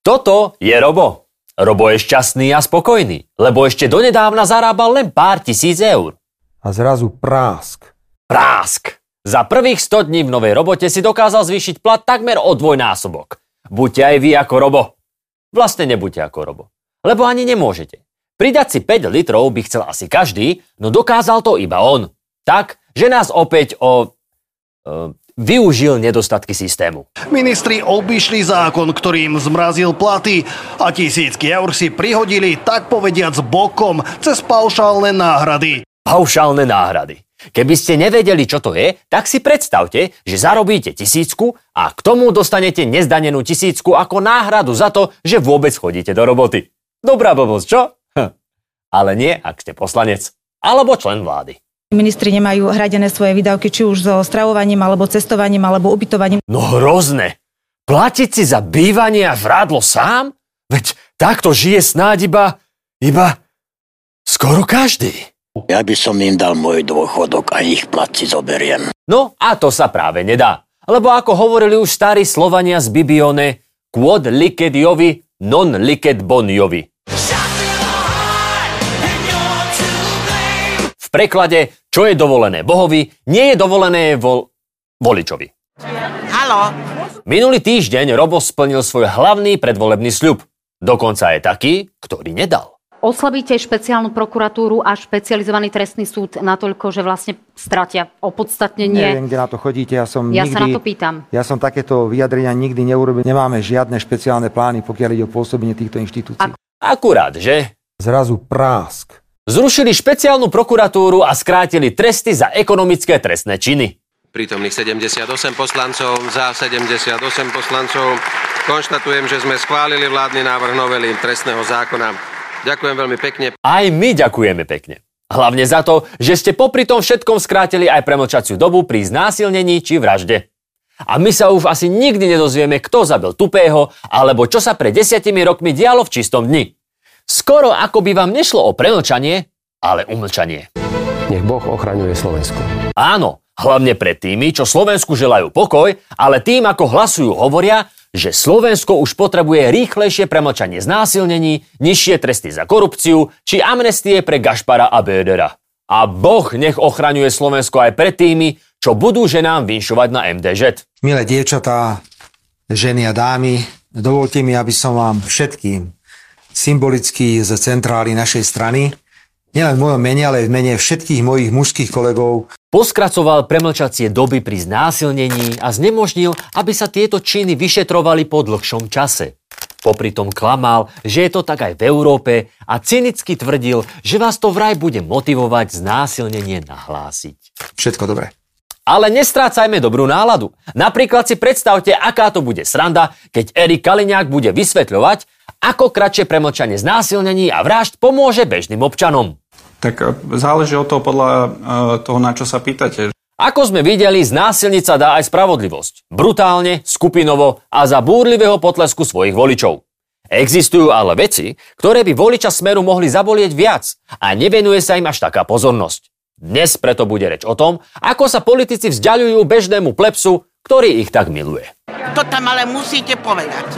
Toto je Robo. Robo je šťastný a spokojný, lebo ešte donedávna zarábal len pár tisíc eur. A zrazu prásk. Prásk! Za prvých 100 dní v novej robote si dokázal zvýšiť plat takmer o dvojnásobok. Buďte aj vy ako Robo. Vlastne nebuďte ako Robo. Lebo ani nemôžete. Pridať si 5 litrov by chcel asi každý, no dokázal to iba on. Tak, že nás opäť o... Uh, využil nedostatky systému. Ministri obišli zákon, ktorým zmrazil platy a tisícky eur si prihodili, tak povediac bokom, cez paušálne náhrady. Paušálne náhrady. Keby ste nevedeli, čo to je, tak si predstavte, že zarobíte tisícku a k tomu dostanete nezdanenú tisícku ako náhradu za to, že vôbec chodíte do roboty. Dobrá blbosť, čo? Hm. Ale nie, ak ste poslanec alebo člen vlády. Ministri nemajú hradené svoje výdavky či už so stravovaním, alebo cestovaním, alebo ubytovaním. No hrozné. Platiť si za bývanie a vrádlo sám? Veď takto žije snáď iba, iba skoro každý. Ja by som im dal môj dôchodok a ich plat si zoberiem. No a to sa práve nedá. Lebo ako hovorili už starí Slovania z Bibione, quod licet jovi, non licet bon jovi. V preklade, čo je dovolené Bohovi, nie je dovolené vol... voličovi. Halo? Minulý týždeň Robo splnil svoj hlavný predvolebný sľub. Dokonca je taký, ktorý nedal. Oslabíte špeciálnu prokuratúru a špecializovaný trestný súd natoľko, že vlastne stratia opodstatnenie. Neviem, kde na to chodíte. Ja, som ja nikdy, sa na to pýtam. Ja som takéto vyjadrenia nikdy neurobil. Nemáme žiadne špeciálne plány, pokiaľ ide o pôsobenie týchto inštitúcií. Akurát, že? Zrazu prásk. Zrušili špeciálnu prokuratúru a skrátili tresty za ekonomické trestné činy. Prítomných 78 poslancov, za 78 poslancov. Konštatujem, že sme schválili vládny návrh novely trestného zákona. Ďakujem veľmi pekne. Aj my ďakujeme pekne. Hlavne za to, že ste popri tom všetkom skrátili aj premlčaciu dobu pri znásilnení či vražde. A my sa už asi nikdy nedozvieme, kto zabil tupého, alebo čo sa pred desiatimi rokmi dialo v čistom dni. Skoro ako by vám nešlo o premlčanie, ale umlčanie. Nech Boh ochraňuje Slovensko. Áno, hlavne pred tými, čo Slovensku želajú pokoj, ale tým, ako hlasujú, hovoria, že Slovensko už potrebuje rýchlejšie premlčanie znásilnení, nižšie tresty za korupciu či amnestie pre Gašpara a Bödera. A Boh nech ochraňuje Slovensko aj pred tými, čo budú ženám vinšovať na MDŽ. Milé dievčatá, ženy a dámy, dovolte mi, aby som vám všetkým symbolicky z centrály našej strany, nielen v mojom mene, ale aj v mene všetkých mojich mužských kolegov. Poskracoval premlčacie doby pri znásilnení a znemožnil, aby sa tieto činy vyšetrovali po dlhšom čase. Popri tom klamal, že je to tak aj v Európe a cynicky tvrdil, že vás to vraj bude motivovať znásilnenie nahlásiť. Všetko dobré. Ale nestrácajme dobrú náladu. Napríklad si predstavte, aká to bude sranda, keď Erik Kaliňák bude vysvetľovať, ako kratšie premlčanie znásilnení a vražd pomôže bežným občanom. Tak e, záleží od toho podľa e, toho, na čo sa pýtate. Ako sme videli, znásilniť sa dá aj spravodlivosť. Brutálne, skupinovo a za búrlivého potlesku svojich voličov. Existujú ale veci, ktoré by voliča Smeru mohli zabolieť viac a nevenuje sa im až taká pozornosť. Dnes preto bude reč o tom, ako sa politici vzdialujú bežnému plepsu, ktorý ich tak miluje. To tam ale musíte povedať.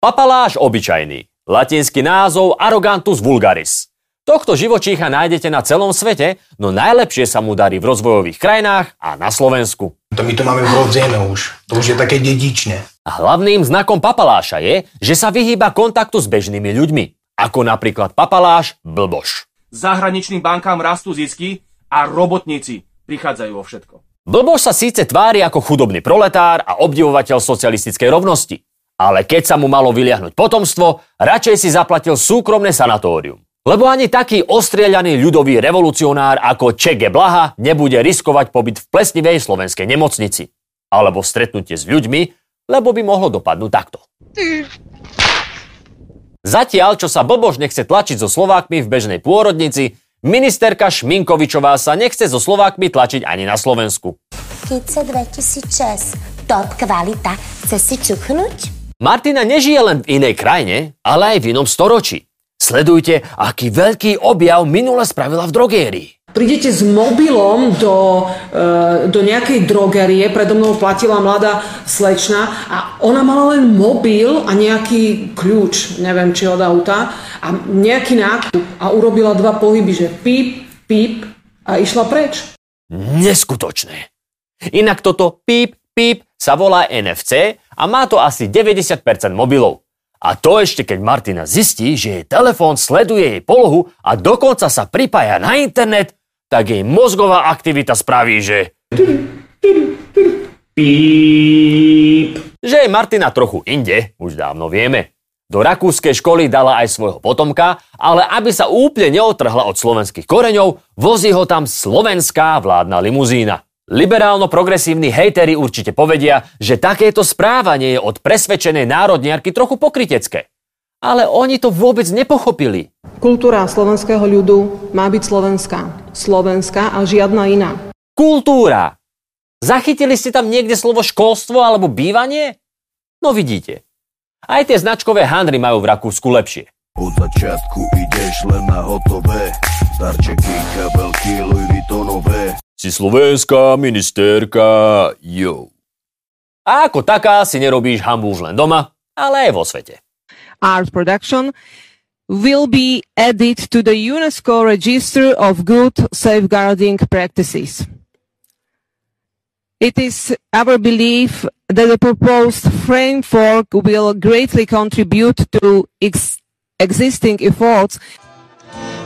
Papaláš obyčajný. Latinský názov Arrogantus vulgaris. Tohto živočícha nájdete na celom svete, no najlepšie sa mu darí v rozvojových krajinách a na Slovensku. To my to máme vrodené už. To už je také dedičné. A hlavným znakom papaláša je, že sa vyhýba kontaktu s bežnými ľuďmi. Ako napríklad papaláš blboš. Zahraničným bankám rastú zisky a robotníci prichádzajú o všetko. Blboš sa síce tvári ako chudobný proletár a obdivovateľ socialistickej rovnosti. Ale keď sa mu malo vyliahnuť potomstvo, radšej si zaplatil súkromné sanatórium. Lebo ani taký ostrieľaný ľudový revolucionár ako Čege Blaha nebude riskovať pobyt v plesnivej slovenskej nemocnici. Alebo stretnutie s ľuďmi, lebo by mohlo dopadnúť takto. Zatiaľ, čo sa Bobož nechce tlačiť so Slovákmi v bežnej pôrodnici, ministerka Šminkovičová sa nechce so Slovákmi tlačiť ani na Slovensku. Kice 2006. Top kvalita. Chce si čuchnúť? Martina nežije len v inej krajine, ale aj v inom storočí. Sledujte, aký veľký objav minule spravila v drogérii. Prídete s mobilom do, e, do nejakej drogerie, predo mnou platila mladá slečna a ona mala len mobil a nejaký kľúč, neviem či od auta, a nejaký nákup a urobila dva pohyby, že píp, píp a išla preč. Neskutočné. Inak toto píp, píp sa volá NFC a má to asi 90% mobilov. A to ešte keď Martina zistí, že jej telefón sleduje jej polohu a dokonca sa pripája na internet, tak jej mozgová aktivita spraví, že... Píp. Že je Martina trochu inde, už dávno vieme. Do rakúskej školy dala aj svojho potomka, ale aby sa úplne neotrhla od slovenských koreňov, vozí ho tam slovenská vládna limuzína. Liberálno-progresívni hejteri určite povedia, že takéto správanie je od presvedčenej národniarky trochu pokrytecké. Ale oni to vôbec nepochopili. Kultúra slovenského ľudu má byť slovenská. Slovenská a žiadna iná. Kultúra! Zachytili ste tam niekde slovo školstvo alebo bývanie? No vidíte. Aj tie značkové handry majú v Rakúsku lepšie. Od začiatku ideš len na hotové, darčeky, kabelky, Louis Vuittonové. Si slovenská ministerka, jo. A ako taká si nerobíš hambu už len doma, ale aj vo svete. Art production will be added to the UNESCO Register of Good Safeguarding Practices. It is our belief that the proposed framework will greatly contribute to ex- existing efforts.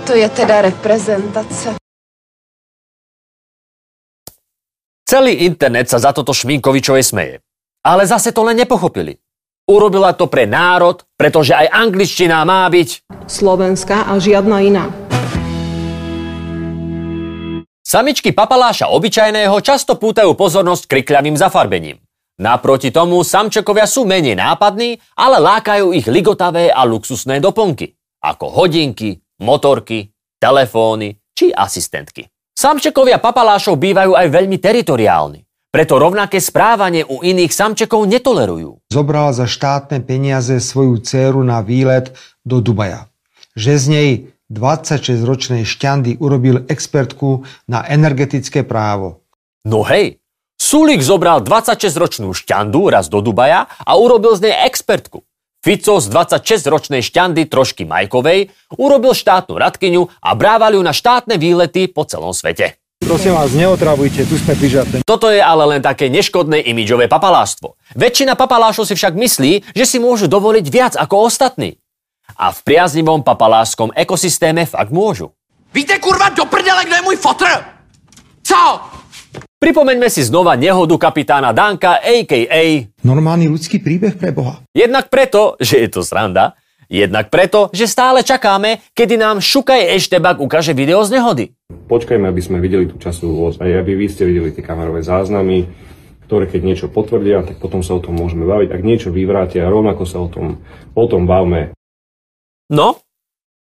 To je teda reprezentace. Celý internet sa za toto Šminkovičové smeje. Ale zase to len nepochopili. Urobila to pre národ, pretože aj angličtina má byť... Slovenská a žiadna iná. Samičky papaláša obyčajného často pútajú pozornosť krikľavým zafarbením. Naproti tomu samčekovia sú menej nápadní, ale lákajú ich ligotavé a luxusné doplnky, ako hodinky, motorky, telefóny či asistentky. Samčekovia papalášov bývajú aj veľmi teritoriálni. Preto rovnaké správanie u iných samčekov netolerujú. Zobral za štátne peniaze svoju dceru na výlet do Dubaja. Že z nej 26-ročnej šťandy urobil expertku na energetické právo. No hej, Sulik zobral 26-ročnú šťandu raz do Dubaja a urobil z nej expertku. Fico z 26-ročnej šťandy trošky Majkovej urobil štátnu radkyňu a brával ju na štátne výlety po celom svete. Prosím vás, neotravujte, tu sme pri. Toto je ale len také neškodné imidžové papaláštvo. Väčšina papalášov si však myslí, že si môžu dovoliť viac ako ostatní. A v priaznivom papalášskom ekosystéme fakt môžu. Víte kurva do prdele, kdo je môj fotr? Co? Pripomeňme si znova nehodu kapitána Danka, a.k.a. Normálny ľudský príbeh pre Boha. Jednak preto, že je to sranda, jednak preto, že stále čakáme, kedy nám Šukaj Eštebak ukáže video z nehody. Počkajme, aby sme videli tú časovú os, aj aby vy ste videli tie kamerové záznamy, ktoré keď niečo potvrdia, tak potom sa o tom môžeme baviť. Ak niečo vyvrátia, rovnako sa o tom, o tom bavme. No,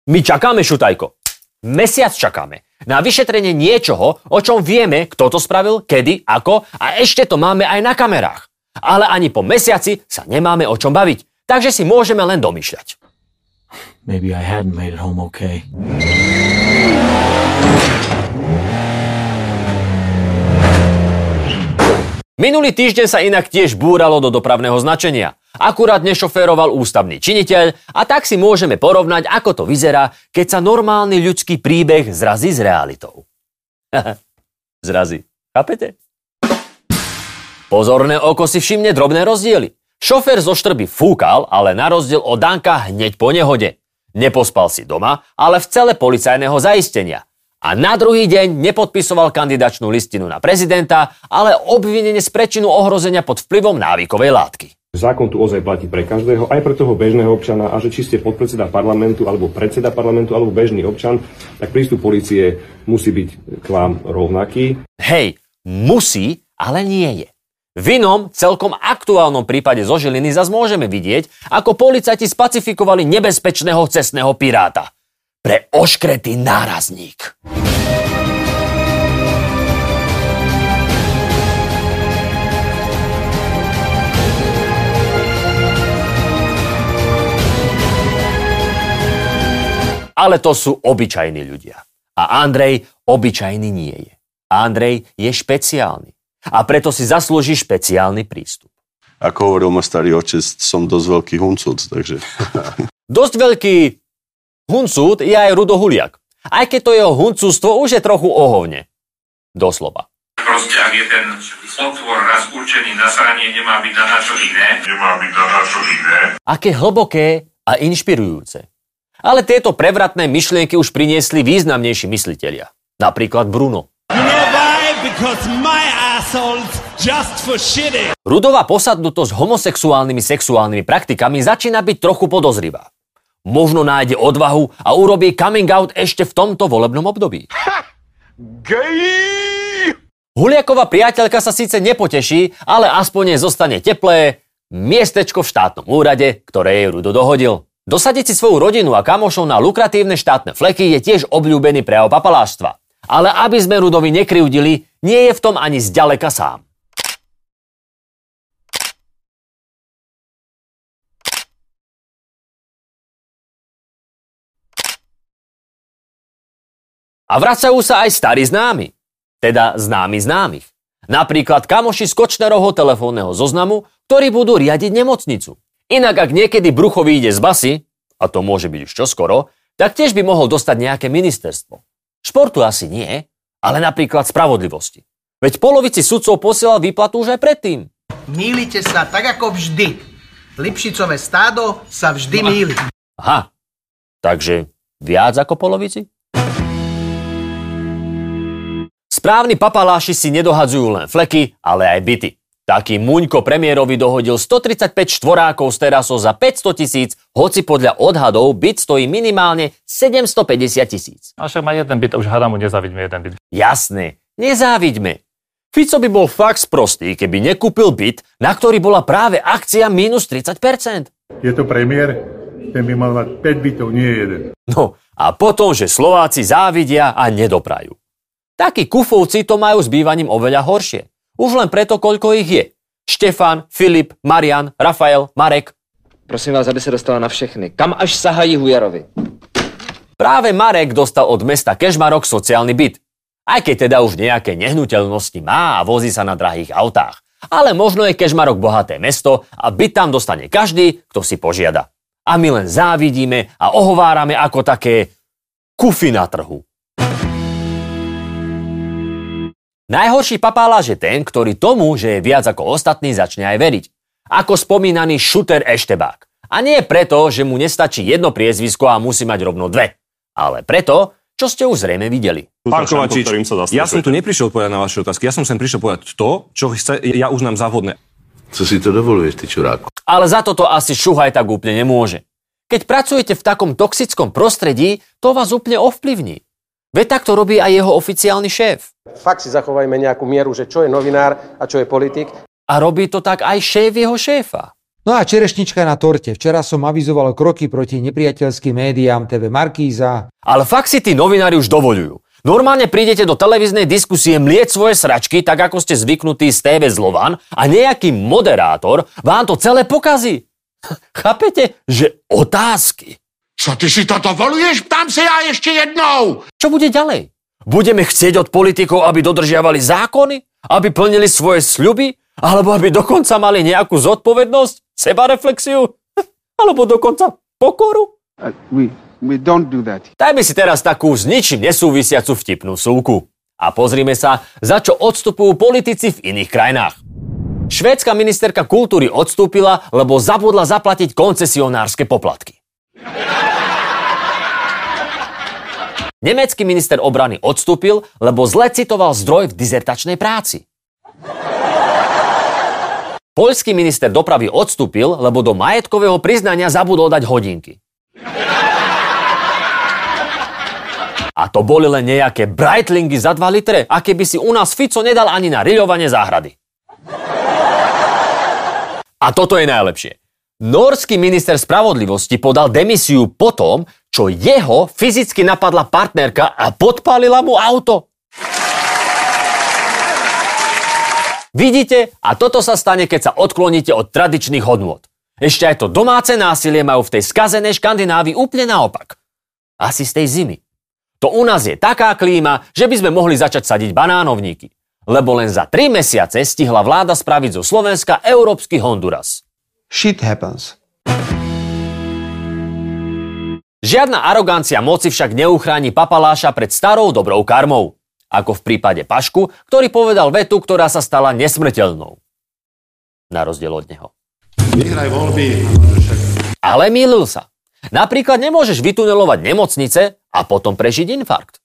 my čakáme, Šutajko. Mesiac čakáme na vyšetrenie niečoho, o čom vieme, kto to spravil, kedy, ako a ešte to máme aj na kamerách. Ale ani po mesiaci sa nemáme o čom baviť, takže si môžeme len domýšľať. Maybe I hadn't made it home okay. Minulý týždeň sa inak tiež búralo do dopravného značenia. Akurát nešoféroval ústavný činiteľ a tak si môžeme porovnať, ako to vyzerá, keď sa normálny ľudský príbeh zrazí s realitou. zrazí. Chápete? Pozorné oko si všimne drobné rozdiely. Šofér zo štrby fúkal, ale na rozdiel od Danka hneď po nehode. Nepospal si doma, ale v cele policajného zaistenia. A na druhý deň nepodpisoval kandidačnú listinu na prezidenta, ale obvinenie z prečinu ohrozenia pod vplyvom návykovej látky. Zákon tu ozaj platí pre každého, aj pre toho bežného občana a že či ste podpredseda parlamentu, alebo predseda parlamentu, alebo bežný občan, tak prístup policie musí byť k vám rovnaký. Hej, musí, ale nie je. V inom, celkom aktuálnom prípade zo Žiliny zas môžeme vidieť, ako policajti spacifikovali nebezpečného cestného piráta. Pre oškretý nárazník. Ale to sú obyčajní ľudia. A Andrej obyčajný nie je. Andrej je špeciálny. A preto si zaslúži špeciálny prístup. Ako hovoril môj starý otec, som dosť veľký huncúc, takže... Dosť veľký huncút je aj Rudo Huliak. Aj keď to jeho huncústvo už je trochu ohovne. Doslova. Proste, ak je ten otvor raz určený na sranie, nemá byť na čo iné. Nemá byť na čo iné. Aké hlboké a inšpirujúce. Ale tieto prevratné myšlienky už priniesli významnejší myslitelia. Napríklad Bruno. Rudová posadnutosť homosexuálnymi sexuálnymi praktikami začína byť trochu podozrivá. Možno nájde odvahu a urobí coming out ešte v tomto volebnom období. Huliaková priateľka sa síce nepoteší, ale aspoň zostane teplé miestečko v štátnom úrade, ktoré jej Rudo dohodil. Dosadiť si svoju rodinu a kamošov na lukratívne štátne fleky je tiež obľúbený prejav papaláštva. Ale aby sme Rudovi nekryudili, nie je v tom ani zďaleka sám. A vracajú sa aj starí známi, teda známi známych. Napríklad kamoši z Kočnerovho telefónneho zoznamu, ktorí budú riadiť nemocnicu. Inak ak niekedy brucho vyjde z basy, a to môže byť už čoskoro, tak tiež by mohol dostať nejaké ministerstvo. Športu asi nie, ale napríklad spravodlivosti. Veď polovici sudcov posielal výplatu už aj predtým. Mýlite sa tak ako vždy. Lipšicové stádo sa vždy mýli. Aha, takže viac ako polovici? Správni papaláši si nedohadzujú len fleky, ale aj byty. Taký Muňko premiérovi dohodil 135 štvorákov z terasov za 500 tisíc, hoci podľa odhadov byt stojí minimálne 750 tisíc. A však má jeden byt, už hádam mu nezávidme jeden byt. Jasné, nezávidme. Fico by bol fakt sprostý, keby nekúpil byt, na ktorý bola práve akcia minus 30%. Je to premiér, ten by mal mať 5 bytov, nie jeden. No a potom, že Slováci závidia a nedoprajú. Takí kufovci to majú s bývaním oveľa horšie. Už len preto, koľko ich je. Štefan, Filip, Marian, Rafael, Marek. Prosím vás, aby sa dostala na všechny. Kam až sahají Hujarovi? Práve Marek dostal od mesta Kežmarok sociálny byt. Aj keď teda už nejaké nehnuteľnosti má a vozí sa na drahých autách. Ale možno je Kežmarok bohaté mesto a byt tam dostane každý, kto si požiada. A my len závidíme a ohovárame ako také kufy na trhu. Najhorší papáláš je ten, ktorý tomu, že je viac ako ostatní, začne aj veriť. Ako spomínaný šuter Eštebák. A nie preto, že mu nestačí jedno priezvisko a musí mať rovno dve. Ale preto, čo ste už zrejme videli. Pán Kovačič, ja som tu neprišiel povedať na vaše otázky, ja som sem prišiel povedať to, čo chce, ja uznám za vhodné. Co si to dovoluješ, ty čuráku? Ale za toto asi šuhaj tak úplne nemôže. Keď pracujete v takom toxickom prostredí, to vás úplne ovplyvní. Veď tak to robí aj jeho oficiálny šéf. Fakt si zachovajme nejakú mieru, že čo je novinár a čo je politik. A robí to tak aj šéf jeho šéfa. No a čerešnička na torte. Včera som avizoval kroky proti nepriateľským médiám TV Markíza. Ale fakt si tí novinári už dovolujú. Normálne prídete do televíznej diskusie mlieť svoje sračky, tak ako ste zvyknutí z TV Zlovan a nejaký moderátor vám to celé pokazí. Chápete, že otázky Co ty si to dovoluješ? Ptám sa ja ešte jednou. Čo bude ďalej? Budeme chcieť od politikov, aby dodržiavali zákony? Aby plnili svoje sľuby? Alebo aby dokonca mali nejakú zodpovednosť? Sebareflexiu? Alebo dokonca pokoru? Uh, we, we don't do that. Dajme si teraz takú s ničím nesúvisiacu vtipnú súku. A pozrime sa, za čo odstupujú politici v iných krajinách. Švédska ministerka kultúry odstúpila, lebo zabudla zaplatiť koncesionárske poplatky. Nemecký minister obrany odstúpil, lebo zle citoval zdroj v dizertačnej práci. Poľský minister dopravy odstúpil, lebo do majetkového priznania zabudol dať hodinky. A to boli len nejaké brightlingy za 2 litre, aké by si u nás Fico nedal ani na riľovanie záhrady. A toto je najlepšie. Norský minister spravodlivosti podal demisiu po tom, čo jeho fyzicky napadla partnerka a podpálila mu auto. Vidíte? A toto sa stane, keď sa odkloníte od tradičných hodnôt. Ešte aj to domáce násilie majú v tej skazenej Škandinávii úplne naopak. Asi z tej zimy. To u nás je taká klíma, že by sme mohli začať sadiť banánovníky. Lebo len za 3 mesiace stihla vláda spraviť zo Slovenska európsky Honduras. Shit happens. Žiadna arogancia moci však neuchráni papaláša pred starou dobrou karmou. Ako v prípade Pašku, ktorý povedal vetu, ktorá sa stala nesmrteľnou. Na rozdiel od neho. Vyhraj voľby. Ale mýlil sa. Napríklad nemôžeš vytunelovať nemocnice a potom prežiť infarkt.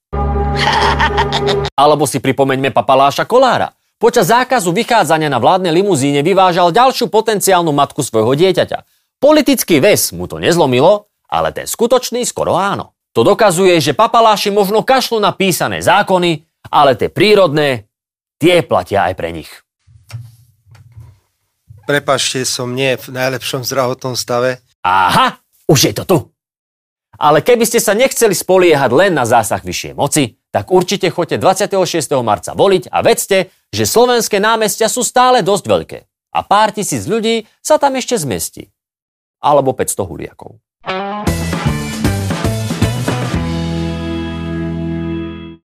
Alebo si pripomeňme papaláša Kolára. Počas zákazu vychádzania na vládnej limuzíne vyvážal ďalšiu potenciálnu matku svojho dieťaťa. Politický väz mu to nezlomilo, ale ten skutočný skoro áno. To dokazuje, že papaláši možno kašľú na písané zákony, ale tie prírodné, tie platia aj pre nich. Prepašte, som nie v najlepšom zdravotnom stave. Aha, už je to tu. Ale keby ste sa nechceli spoliehať len na zásah vyššej moci, tak určite choďte 26. marca voliť a vedzte, že slovenské námestia sú stále dosť veľké a pár tisíc ľudí sa tam ešte zmestí. Alebo 500 huliakov.